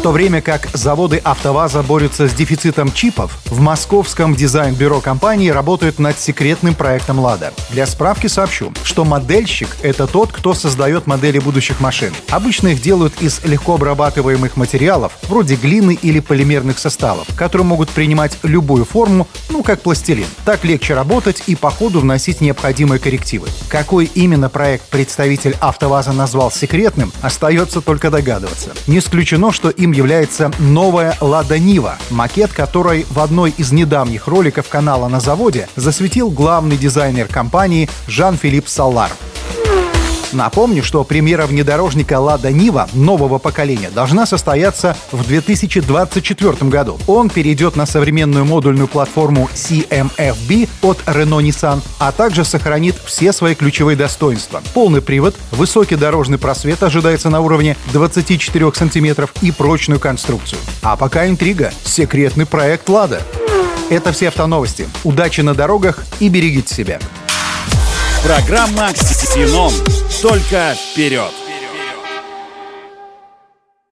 В то время как заводы «АвтоВАЗа» борются с дефицитом чипов, в московском дизайн-бюро компании работают над секретным проектом «Лада». Для справки сообщу, что модельщик — это тот, кто создает модели будущих машин. Обычно их делают из легко обрабатываемых материалов, вроде глины или полимерных составов, которые могут принимать любую форму, ну, как пластилин. Так легче работать и по ходу вносить необходимые коррективы. Какой именно проект представитель «АвтоВАЗа» назвал секретным, остается только догадываться. Не исключено, что им является новая «Лада Нива», макет которой в одной из недавних роликов канала «На заводе» засветил главный дизайнер компании Жан-Филипп Саллар. Напомню, что премьера внедорожника «Лада Нива» нового поколения должна состояться в 2024 году. Он перейдет на современную модульную платформу CMFB от Renault Nissan, а также сохранит все свои ключевые достоинства. Полный привод, высокий дорожный просвет ожидается на уровне 24 сантиметров и прочную конструкцию. А пока интрига — секретный проект «Лада». Это все автоновости. Удачи на дорогах и берегите себя. Программа «Ксенон». Только вперед!